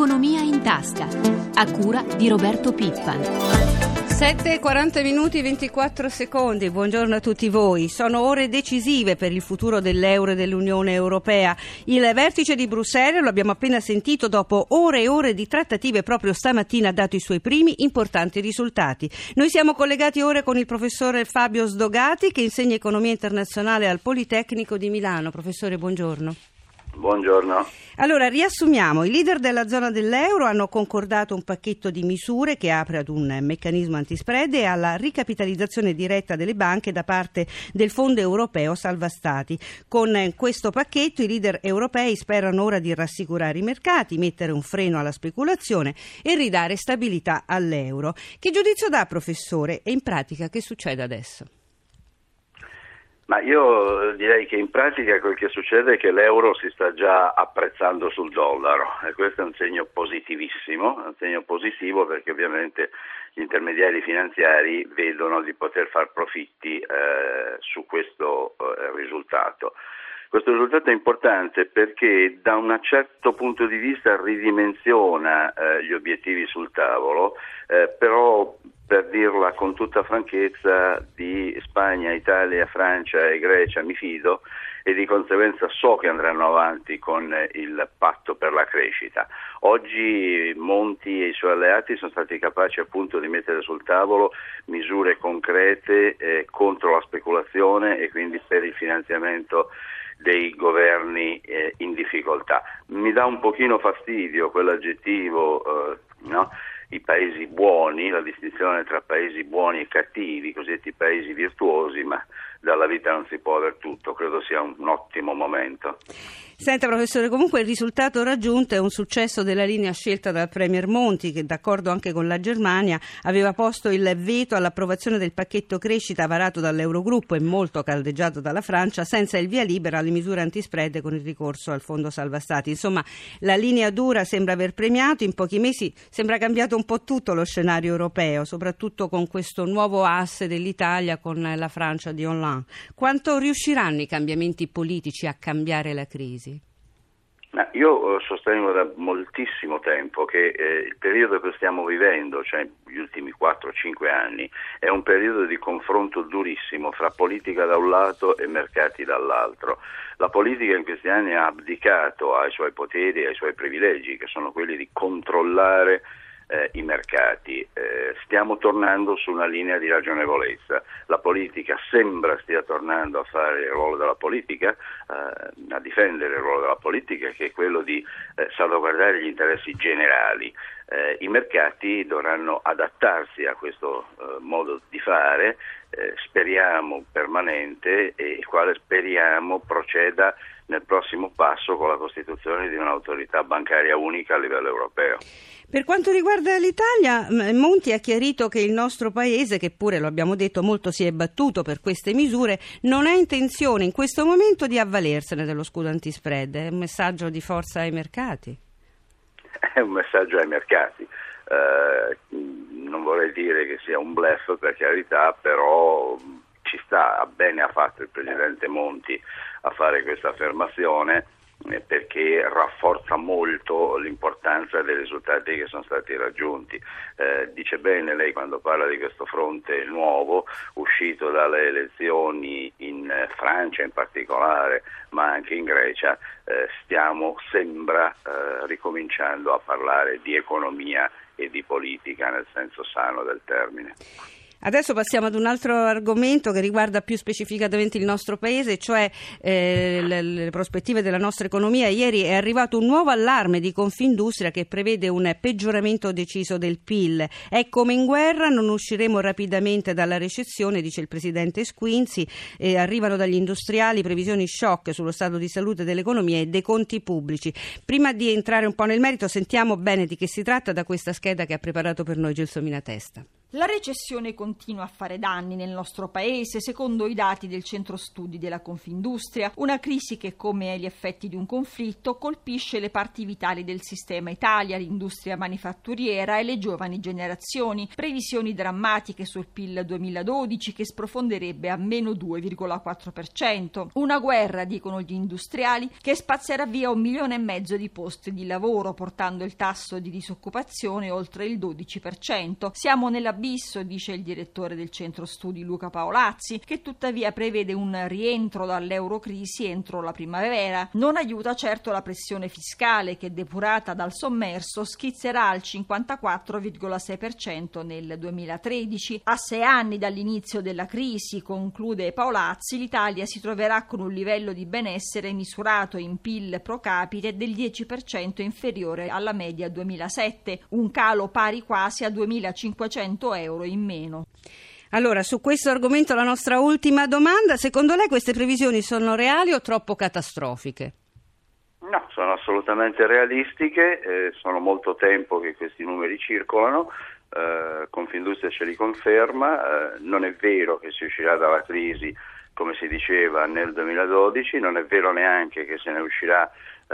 Economia in tasca, a cura di Roberto Pippan. 7.40 minuti e 24 secondi, buongiorno a tutti voi. Sono ore decisive per il futuro dell'euro e dell'Unione Europea. Il vertice di Bruxelles, lo abbiamo appena sentito, dopo ore e ore di trattative proprio stamattina ha dato i suoi primi importanti risultati. Noi siamo collegati ora con il professore Fabio Sdogati che insegna economia internazionale al Politecnico di Milano. Professore, buongiorno. Buongiorno. Allora, riassumiamo. I leader della zona dell'euro hanno concordato un pacchetto di misure che apre ad un meccanismo antispread e alla ricapitalizzazione diretta delle banche da parte del Fondo europeo Salva Stati. Con questo pacchetto i leader europei sperano ora di rassicurare i mercati, mettere un freno alla speculazione e ridare stabilità all'euro. Che giudizio dà, professore? E in pratica che succede adesso? Ma io direi che in pratica quel che succede è che l'euro si sta già apprezzando sul dollaro e questo è un segno positivissimo, un segno positivo perché ovviamente gli intermediari finanziari vedono di poter far profitti eh, su questo eh, risultato. Questo risultato è importante perché da un certo punto di vista ridimensiona eh, gli obiettivi sul tavolo, eh, però per dirla con tutta franchezza, di Spagna, Italia, Francia e Grecia mi fido e di conseguenza so che andranno avanti con il patto per la crescita. Oggi Monti e i suoi alleati sono stati capaci appunto di mettere sul tavolo misure concrete eh, contro la speculazione e quindi per il finanziamento dei governi eh, in difficoltà. Mi dà un pochino fastidio quell'aggettivo eh, no? i paesi buoni, la distinzione tra paesi buoni e cattivi, i cosiddetti paesi virtuosi, ma dalla vita non si può aver tutto, credo sia un ottimo momento. Senta professore, comunque il risultato raggiunto è un successo della linea scelta dal Premier Monti che d'accordo anche con la Germania aveva posto il veto all'approvazione del pacchetto crescita varato dall'Eurogruppo e molto caldeggiato dalla Francia senza il via libera alle misure antispread con il ricorso al Fondo Salva Stati. Insomma, la linea dura sembra aver premiato, in pochi mesi sembra cambiato un po' tutto lo scenario europeo, soprattutto con questo nuovo asse dell'Italia con la Francia di Hollande. Quanto riusciranno i cambiamenti politici a cambiare la crisi? Ma io eh, sostengo da moltissimo tempo che eh, il periodo che stiamo vivendo, cioè gli ultimi 4-5 anni, è un periodo di confronto durissimo fra politica da un lato e mercati dall'altro. La politica in questi anni ha abdicato ai suoi poteri e ai suoi privilegi, che sono quelli di controllare eh, i mercati. Eh, stiamo tornando su una linea di ragionevolezza. La politica sembra stia tornando a fare il ruolo della politica, eh, a difendere il ruolo della politica che è quello di eh, salvaguardare gli interessi generali. Eh, I mercati dovranno adattarsi a questo eh, modo di fare, speriamo permanente e il quale speriamo proceda nel prossimo passo con la costituzione di un'autorità bancaria unica a livello europeo. Per quanto riguarda l'Italia, Monti ha chiarito che il nostro Paese, che pure lo abbiamo detto molto si è battuto per queste misure, non ha intenzione in questo momento di avvalersene dello scudo antispread. È un messaggio di forza ai mercati? È un messaggio ai mercati. Eh, non vorrei dire che sia un bluff per carità, però ci sta, bene ha fatto il Presidente Monti a fare questa affermazione eh, perché rafforza molto l'importanza dei risultati che sono stati raggiunti. Eh, dice bene lei quando parla di questo fronte nuovo, uscito dalle elezioni in Francia in particolare, ma anche in Grecia, eh, stiamo, sembra, eh, ricominciando a parlare di economia e di politica nel senso sano del termine. Adesso passiamo ad un altro argomento che riguarda più specificatamente il nostro paese, cioè eh, le, le, prospettive della nostra economia. Ieri è arrivato un nuovo allarme di Confindustria che prevede un peggioramento deciso del PIL. È come in guerra, non usciremo rapidamente dalla recessione, dice il presidente Squinzi. Eh, arrivano dagli industriali previsioni shock sullo stato di salute dell'economia e dei conti pubblici. Prima di entrare un po' nel merito, sentiamo bene di che si tratta da questa scheda che ha preparato per noi Gelsomina Testa. La recessione continua a fare danni nel nostro paese, secondo i dati del centro studi della Confindustria, una crisi che, come gli effetti di un conflitto, colpisce le parti vitali del sistema Italia, l'industria manifatturiera e le giovani generazioni. Previsioni drammatiche sul PIL 2012 che sprofonderebbe a meno 2,4%. Una guerra, dicono gli industriali, che spazzerà via un milione e mezzo di posti di lavoro, portando il tasso di disoccupazione oltre il 12%. Siamo nella abisso, dice il direttore del centro studi Luca Paolazzi, che tuttavia prevede un rientro dall'eurocrisi entro la primavera. Non aiuta certo la pressione fiscale che, depurata dal sommerso, schizzerà al 54,6% nel 2013. A sei anni dall'inizio della crisi, conclude Paolazzi, l'Italia si troverà con un livello di benessere misurato in PIL pro capite del 10% inferiore alla media 2007, un calo pari quasi a 2.500 euro in meno. Allora, su questo argomento la nostra ultima domanda. Secondo lei queste previsioni sono reali o troppo catastrofiche? No, sono assolutamente realistiche, eh, sono molto tempo che questi numeri circolano, eh, Confindustria ce li conferma, eh, non è vero che si uscirà dalla crisi come si diceva nel 2012, non è vero neanche che se ne uscirà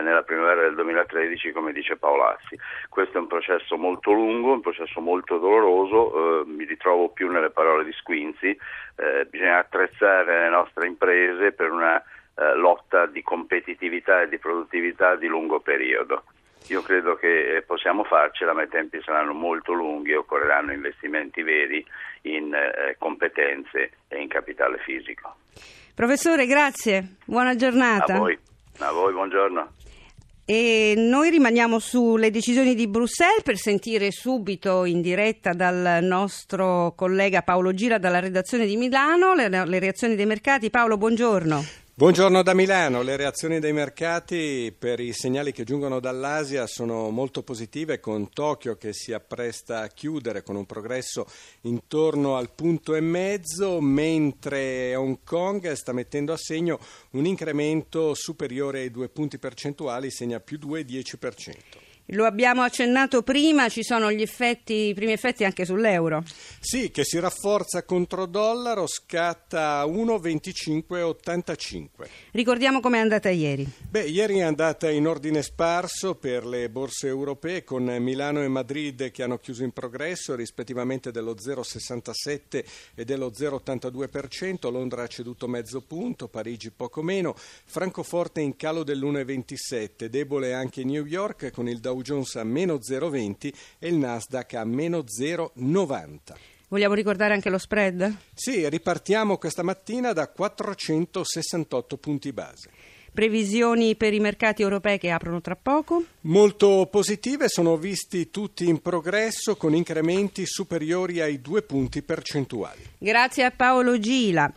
nella primavera del 2013 come dice Paolazzi. Questo è un processo molto lungo, un processo molto doloroso, eh, mi ritrovo più nelle parole di Squinzi, eh, bisogna attrezzare le nostre imprese per una eh, lotta di competitività e di produttività di lungo periodo. Io credo che eh, possiamo farcela, ma i tempi saranno molto lunghi e occorreranno investimenti veri in eh, competenze e in capitale fisico. Professore, grazie, buona giornata. A voi, a voi buongiorno. E noi rimaniamo sulle decisioni di Bruxelles per sentire subito in diretta dal nostro collega Paolo Gira dalla redazione di Milano le, le reazioni dei mercati. Paolo, buongiorno. Buongiorno da Milano, le reazioni dei mercati per i segnali che giungono dall'Asia sono molto positive con Tokyo che si appresta a chiudere con un progresso intorno al punto e mezzo mentre Hong Kong sta mettendo a segno un incremento superiore ai due punti percentuali, segna più 2,10%. Lo abbiamo accennato prima, ci sono gli effetti, i primi effetti anche sull'euro. Sì, che si rafforza contro dollaro, scatta 1,2585. Ricordiamo com'è andata ieri. Beh, ieri è andata in ordine sparso per le borse europee con Milano e Madrid che hanno chiuso in progresso rispettivamente dello 0,67 e dello 0,82%, Londra ha ceduto mezzo punto, Parigi poco meno, Francoforte in calo dell'1,27, debole anche New York con il Dow Jones a meno 0,20 e il Nasdaq a meno 0,90. Vogliamo ricordare anche lo spread? Sì, ripartiamo questa mattina da 468 punti base. Previsioni per i mercati europei che aprono tra poco? Molto positive, sono visti tutti in progresso con incrementi superiori ai due punti percentuali. Grazie a Paolo Gila.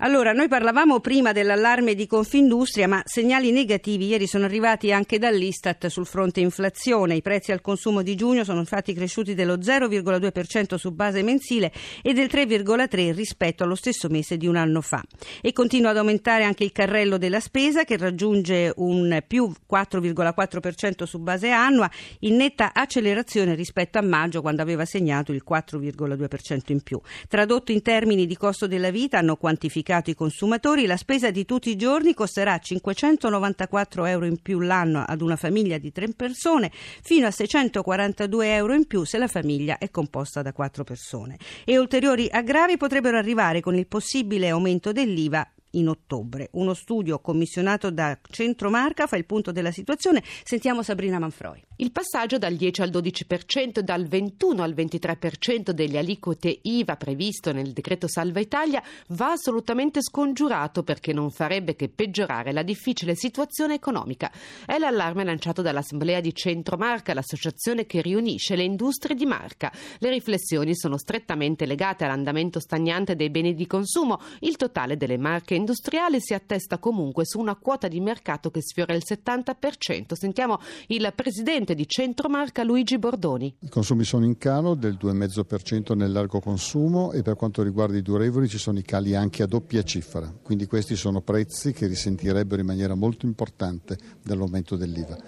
Allora, noi parlavamo prima dell'allarme di Confindustria, ma segnali negativi ieri sono arrivati anche dall'Istat sul fronte inflazione. I prezzi al consumo di giugno sono infatti cresciuti dello 0,2% su base mensile e del 3,3% rispetto allo stesso mese di un anno fa. E continua ad aumentare anche il carrello della spesa che raggiunge un più 4,4% su base annua, in netta accelerazione rispetto a maggio quando aveva segnato il 4,2% in più. Tradotto in termini di costo della vita hanno quantificato i consumatori, la spesa di tutti i giorni costerà 594 euro in più l'anno ad una famiglia di tre persone, fino a 642 euro in più se la famiglia è composta da quattro persone. E ulteriori aggravi potrebbero arrivare con il possibile aumento dell'IVA in ottobre. Uno studio commissionato da Centromarca fa il punto della situazione. Sentiamo Sabrina Manfroi. Il passaggio dal 10 al 12% e dal 21 al 23% delle aliquote IVA previsto nel decreto Salva Italia va assolutamente scongiurato perché non farebbe che peggiorare la difficile situazione economica. È l'allarme lanciato dall'Assemblea di Centromarca, l'associazione che riunisce le industrie di marca. Le riflessioni sono strettamente legate all'andamento stagnante dei beni di consumo. Il totale delle marche industriali si attesta comunque su una quota di mercato che sfiora il 70%. Sentiamo il presidente di Centromarca Luigi Bordoni. I consumi sono in calo del 2,5% nel largo consumo e per quanto riguarda i durevoli ci sono i cali anche a doppia cifra, quindi questi sono prezzi che risentirebbero in maniera molto importante dell'aumento dell'IVA.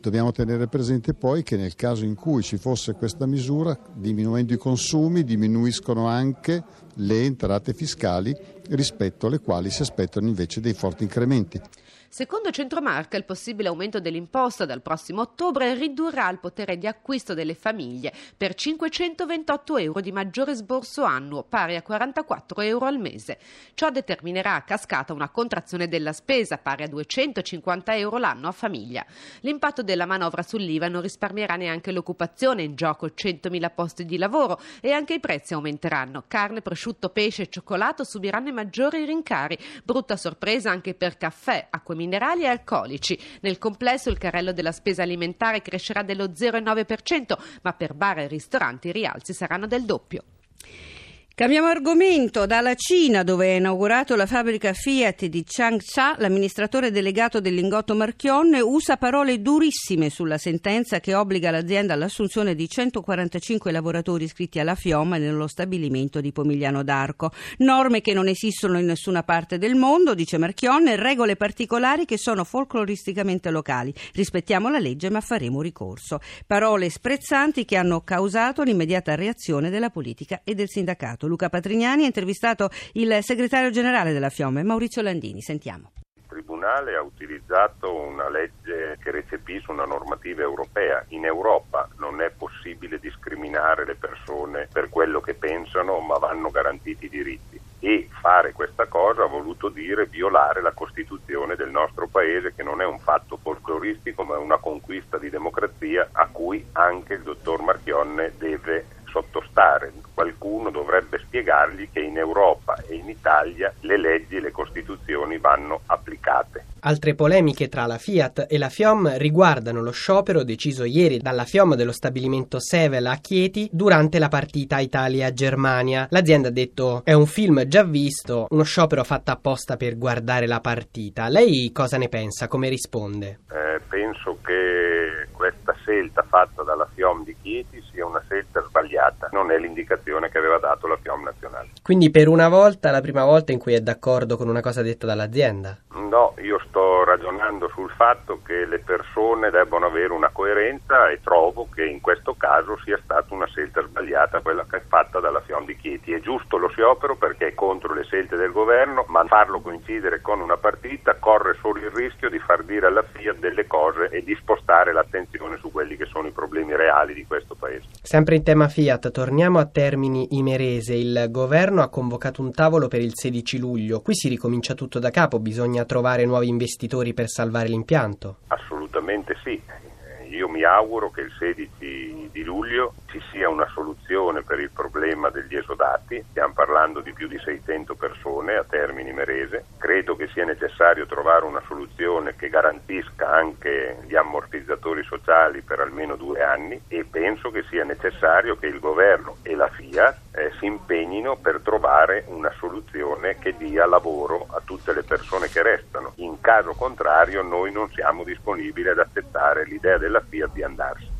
Dobbiamo tenere presente poi che nel caso in cui ci fosse questa misura, diminuendo i consumi, diminuiscono anche le entrate fiscali rispetto alle quali si aspettano invece dei forti incrementi. Secondo Centromarca, il possibile aumento dell'imposta dal prossimo ottobre ridurrà il potere di acquisto delle famiglie per 528 euro di maggiore sborso annuo, pari a 44 euro al mese. Ciò determinerà a cascata una contrazione della spesa, pari a 250 euro l'anno a famiglia. L'impatto della manovra sull'IVA non risparmierà neanche l'occupazione, in gioco 100.000 posti di lavoro e anche i prezzi aumenteranno. Carne, prosciutto, pesce e cioccolato subiranno i maggiori rincari. Brutta sorpresa anche per caffè, acqua minerali e alcolici. Nel complesso il carrello della spesa alimentare crescerà dello 0,9%, ma per bar e ristoranti i rialzi saranno del doppio. Cambiamo argomento. Dalla Cina, dove è inaugurato la fabbrica Fiat di Changsha, l'amministratore delegato del Lingotto Marchionne usa parole durissime sulla sentenza che obbliga l'azienda all'assunzione di 145 lavoratori iscritti alla FIOM nello stabilimento di Pomigliano d'Arco. Norme che non esistono in nessuna parte del mondo, dice Marchionne, regole particolari che sono folcloristicamente locali. Rispettiamo la legge ma faremo ricorso. Parole sprezzanti che hanno causato l'immediata reazione della politica e del sindacato. Luca Patrignani ha intervistato il segretario generale della Fiome, Maurizio Landini. Sentiamo. Il Tribunale ha utilizzato una legge che recepisce una normativa europea. In Europa non è possibile discriminare le persone per quello che pensano, ma vanno garantiti i diritti. E fare questa cosa ha voluto dire violare la Costituzione del nostro Paese, che non è un fatto folcloristico, ma è una conquista di democrazia a cui anche il dottor Marchionne deve sottostare. Qualcuno dovrebbe spiegargli che in Europa e in Italia le leggi e le costituzioni vanno applicate. Altre polemiche tra la Fiat e la FIOM riguardano lo sciopero deciso ieri dalla FIOM dello stabilimento Sevel a Chieti durante la partita Italia-Germania. L'azienda ha detto è un film già visto, uno sciopero fatto apposta per guardare la partita. Lei cosa ne pensa? Come risponde? Eh, penso che scelta fatta dalla FIOM di Chieti sia una scelta sbagliata, non è l'indicazione che aveva dato la FIOM nazionale. Quindi per una volta, la prima volta in cui è d'accordo con una cosa detta dall'azienda? No, io sto ragionando sul fatto che le persone debbano avere una coerenza e trovo che in questo caso sia stata una scelta sbagliata quella che è fatta dalla FIOM di Chieti. È giusto lo sciopero perché è contro le scelte del governo, ma farlo coincidere con una partita corre solo il rischio di far dire alla Fiat delle cose e di spostare l'attenzione su quelli che sono i problemi reali di questo paese. Sempre in tema Fiat, torniamo a Termini Imerese. Il governo ha convocato un tavolo per il 16 luglio. Qui si ricomincia tutto da capo, bisogna trovare nuovi investitori per salvare l'impianto. Assolutamente sì. Io mi auguro che il 16 di luglio ci sia una soluzione per il problema degli esodati, stiamo parlando di più di 600 persone a Termini Merese, credo che sia necessario trovare una soluzione che garantisca anche gli ammortizzatori sociali per almeno due anni e penso che sia necessario che il governo e la FIA eh, si impegnino per trovare una soluzione che dia lavoro a tutte le persone che restano. In caso contrario noi non siamo disponibili ad accettare l'idea della Fiat di andarsene.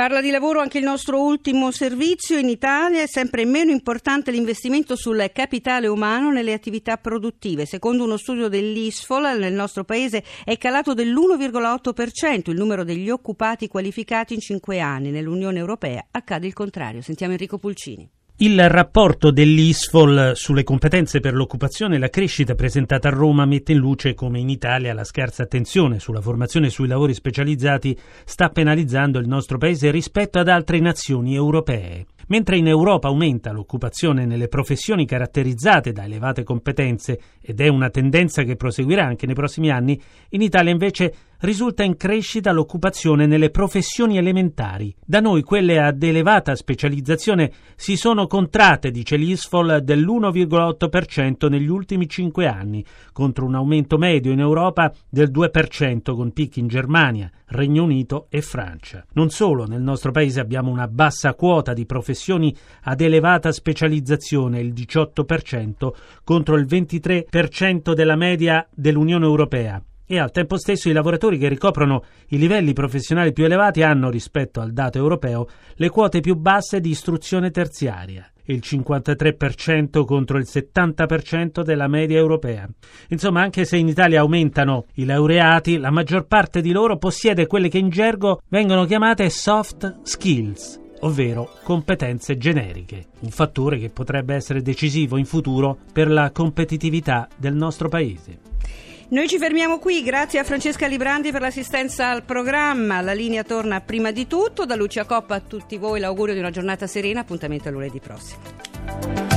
Parla di lavoro anche il nostro ultimo servizio. In Italia è sempre meno importante l'investimento sul capitale umano nelle attività produttive. Secondo uno studio dell'ISFOL, nel nostro paese è calato dell'1,8% il numero degli occupati qualificati in cinque anni. Nell'Unione Europea accade il contrario. Sentiamo Enrico Pulcini. Il rapporto dell'ISFOL sulle competenze per l'occupazione e la crescita presentato a Roma mette in luce come in Italia la scarsa attenzione sulla formazione e sui lavori specializzati sta penalizzando il nostro paese rispetto ad altre nazioni europee. Mentre in Europa aumenta l'occupazione nelle professioni caratterizzate da elevate competenze ed è una tendenza che proseguirà anche nei prossimi anni, in Italia invece risulta in crescita l'occupazione nelle professioni elementari. Da noi quelle ad elevata specializzazione si sono contratte, dice l'ISFOL, dell'1,8% negli ultimi cinque anni, contro un aumento medio in Europa del 2% con picchi in Germania, Regno Unito e Francia. Non solo, nel nostro paese abbiamo una bassa quota di professioni ad elevata specializzazione, il 18%, contro il 23% della media dell'Unione Europea e al tempo stesso i lavoratori che ricoprono i livelli professionali più elevati hanno, rispetto al dato europeo, le quote più basse di istruzione terziaria. il 53% contro il 70% della media europea. Insomma, anche se in Italia aumentano i laureati, la maggior parte di loro possiede quelle che in gergo vengono chiamate soft skills ovvero competenze generiche, un fattore che potrebbe essere decisivo in futuro per la competitività del nostro Paese. Noi ci fermiamo qui, grazie a Francesca Librandi per l'assistenza al programma. La linea torna prima di tutto. Da Lucia Coppa a tutti voi l'augurio di una giornata serena. Appuntamento a lunedì prossimo.